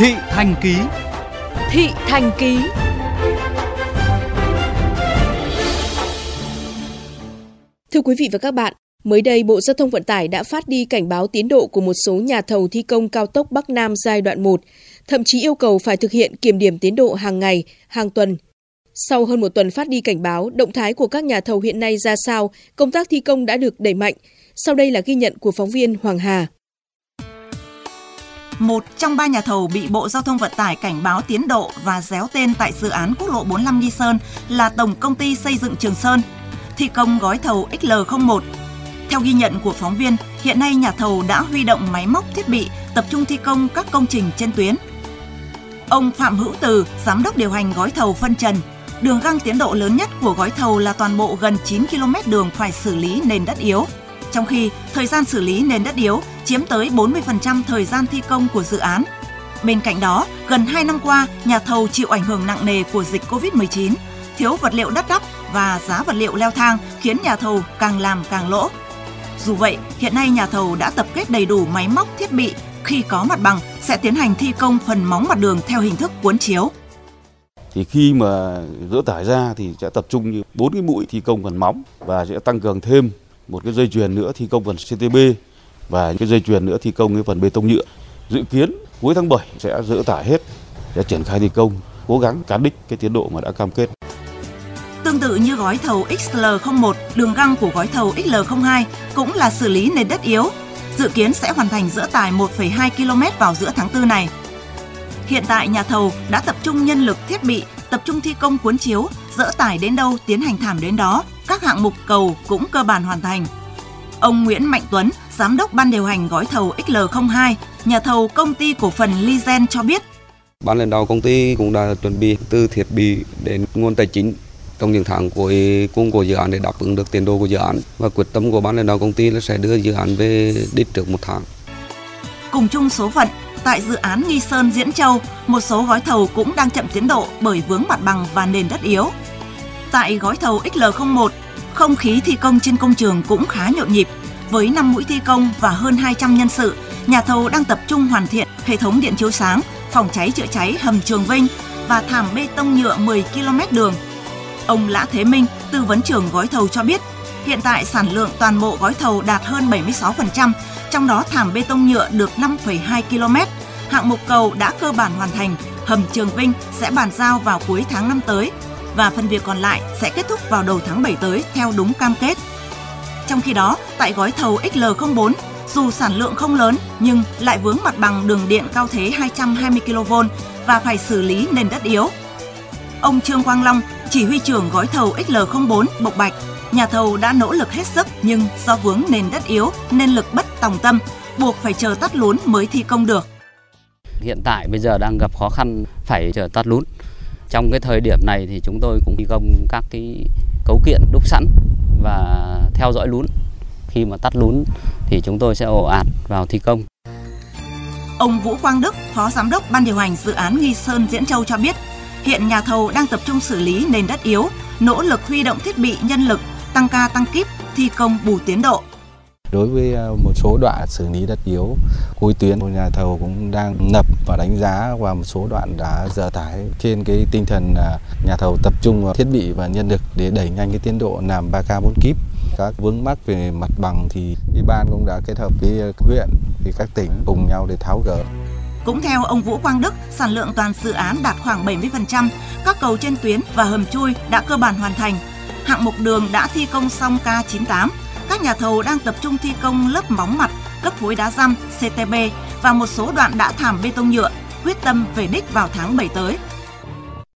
Thị Thành Ký Thị Thành Ký Thưa quý vị và các bạn, mới đây Bộ Giao thông Vận tải đã phát đi cảnh báo tiến độ của một số nhà thầu thi công cao tốc Bắc Nam giai đoạn 1, thậm chí yêu cầu phải thực hiện kiểm điểm tiến độ hàng ngày, hàng tuần. Sau hơn một tuần phát đi cảnh báo, động thái của các nhà thầu hiện nay ra sao, công tác thi công đã được đẩy mạnh. Sau đây là ghi nhận của phóng viên Hoàng Hà một trong ba nhà thầu bị Bộ Giao thông Vận tải cảnh báo tiến độ và déo tên tại dự án quốc lộ 45 Nghi Sơn là Tổng Công ty Xây dựng Trường Sơn, thi công gói thầu XL01. Theo ghi nhận của phóng viên, hiện nay nhà thầu đã huy động máy móc thiết bị tập trung thi công các công trình trên tuyến. Ông Phạm Hữu Từ, giám đốc điều hành gói thầu phân trần, đường găng tiến độ lớn nhất của gói thầu là toàn bộ gần 9 km đường phải xử lý nền đất yếu trong khi thời gian xử lý nền đất yếu chiếm tới 40% thời gian thi công của dự án. Bên cạnh đó, gần 2 năm qua, nhà thầu chịu ảnh hưởng nặng nề của dịch Covid-19, thiếu vật liệu đắt đắp và giá vật liệu leo thang khiến nhà thầu càng làm càng lỗ. Dù vậy, hiện nay nhà thầu đã tập kết đầy đủ máy móc thiết bị, khi có mặt bằng sẽ tiến hành thi công phần móng mặt đường theo hình thức cuốn chiếu. Thì khi mà dỡ tải ra thì sẽ tập trung như bốn cái mũi thi công phần móng và sẽ tăng cường thêm một cái dây chuyền nữa thi công phần CTB và cái dây chuyền nữa thi công cái phần bê tông nhựa. Dự kiến cuối tháng 7 sẽ dỡ tải hết sẽ triển khai thi công, cố gắng cán đích cái tiến độ mà đã cam kết. Tương tự như gói thầu XL01, đường găng của gói thầu XL02 cũng là xử lý nền đất yếu. Dự kiến sẽ hoàn thành dỡ tải 1,2 km vào giữa tháng 4 này. Hiện tại nhà thầu đã tập trung nhân lực thiết bị, tập trung thi công cuốn chiếu, dỡ tải đến đâu tiến hành thảm đến đó, các hạng mục cầu cũng cơ bản hoàn thành. Ông Nguyễn Mạnh Tuấn, giám đốc ban điều hành gói thầu XL02, nhà thầu công ty cổ phần Lizen cho biết. Ban lãnh đạo công ty cũng đã chuẩn bị từ thiết bị đến nguồn tài chính trong những tháng cuối cùng của dự án để đáp ứng được tiến độ của dự án và quyết tâm của ban lãnh đạo công ty là sẽ đưa dự án về đích trước một tháng. Cùng chung số phận, tại dự án Nghi Sơn Diễn Châu, một số gói thầu cũng đang chậm tiến độ bởi vướng mặt bằng và nền đất yếu. Tại gói thầu XL01, không khí thi công trên công trường cũng khá nhộn nhịp. Với 5 mũi thi công và hơn 200 nhân sự, nhà thầu đang tập trung hoàn thiện hệ thống điện chiếu sáng, phòng cháy chữa cháy hầm Trường Vinh và thảm bê tông nhựa 10 km đường. Ông Lã Thế Minh, tư vấn trưởng gói thầu cho biết, hiện tại sản lượng toàn bộ gói thầu đạt hơn 76%, trong đó thảm bê tông nhựa được 5,2 km. Hạng mục cầu đã cơ bản hoàn thành, hầm Trường Vinh sẽ bàn giao vào cuối tháng năm tới và phần việc còn lại sẽ kết thúc vào đầu tháng 7 tới theo đúng cam kết. Trong khi đó, tại gói thầu XL04, dù sản lượng không lớn nhưng lại vướng mặt bằng đường điện cao thế 220 kV và phải xử lý nền đất yếu. Ông Trương Quang Long, chỉ huy trưởng gói thầu XL04 Bộc Bạch, nhà thầu đã nỗ lực hết sức nhưng do vướng nền đất yếu nên lực bất tòng tâm, buộc phải chờ tắt lún mới thi công được. Hiện tại bây giờ đang gặp khó khăn phải chờ tắt lún trong cái thời điểm này thì chúng tôi cũng thi công các cái cấu kiện đúc sẵn và theo dõi lún. Khi mà tắt lún thì chúng tôi sẽ ổ ạt vào thi công. Ông Vũ Quang Đức, Phó Giám đốc Ban điều hành dự án Nghi Sơn Diễn Châu cho biết, hiện nhà thầu đang tập trung xử lý nền đất yếu, nỗ lực huy động thiết bị nhân lực, tăng ca tăng kíp, thi công bù tiến độ. Đối với à, một số đoạn xử lý đất yếu cuối tuyến, nhà thầu cũng đang nập và đánh giá và một số đoạn đã dỡ tải trên cái tinh thần à, nhà thầu tập trung thiết bị và nhân lực để đẩy nhanh cái tiến độ làm 3K 4 kíp các vướng mắc về mặt bằng thì ủy ban cũng đã kết hợp với à, huyện với các tỉnh cùng nhau để tháo gỡ. Cũng theo ông Vũ Quang Đức, sản lượng toàn dự án đạt khoảng 70%, các cầu trên tuyến và hầm chui đã cơ bản hoàn thành. Hạng mục đường đã thi công xong K98, các nhà thầu đang tập trung thi công lớp móng mặt, cấp phối đá răm, CTB và một số đoạn đã thảm bê tông nhựa, quyết tâm về đích vào tháng 7 tới.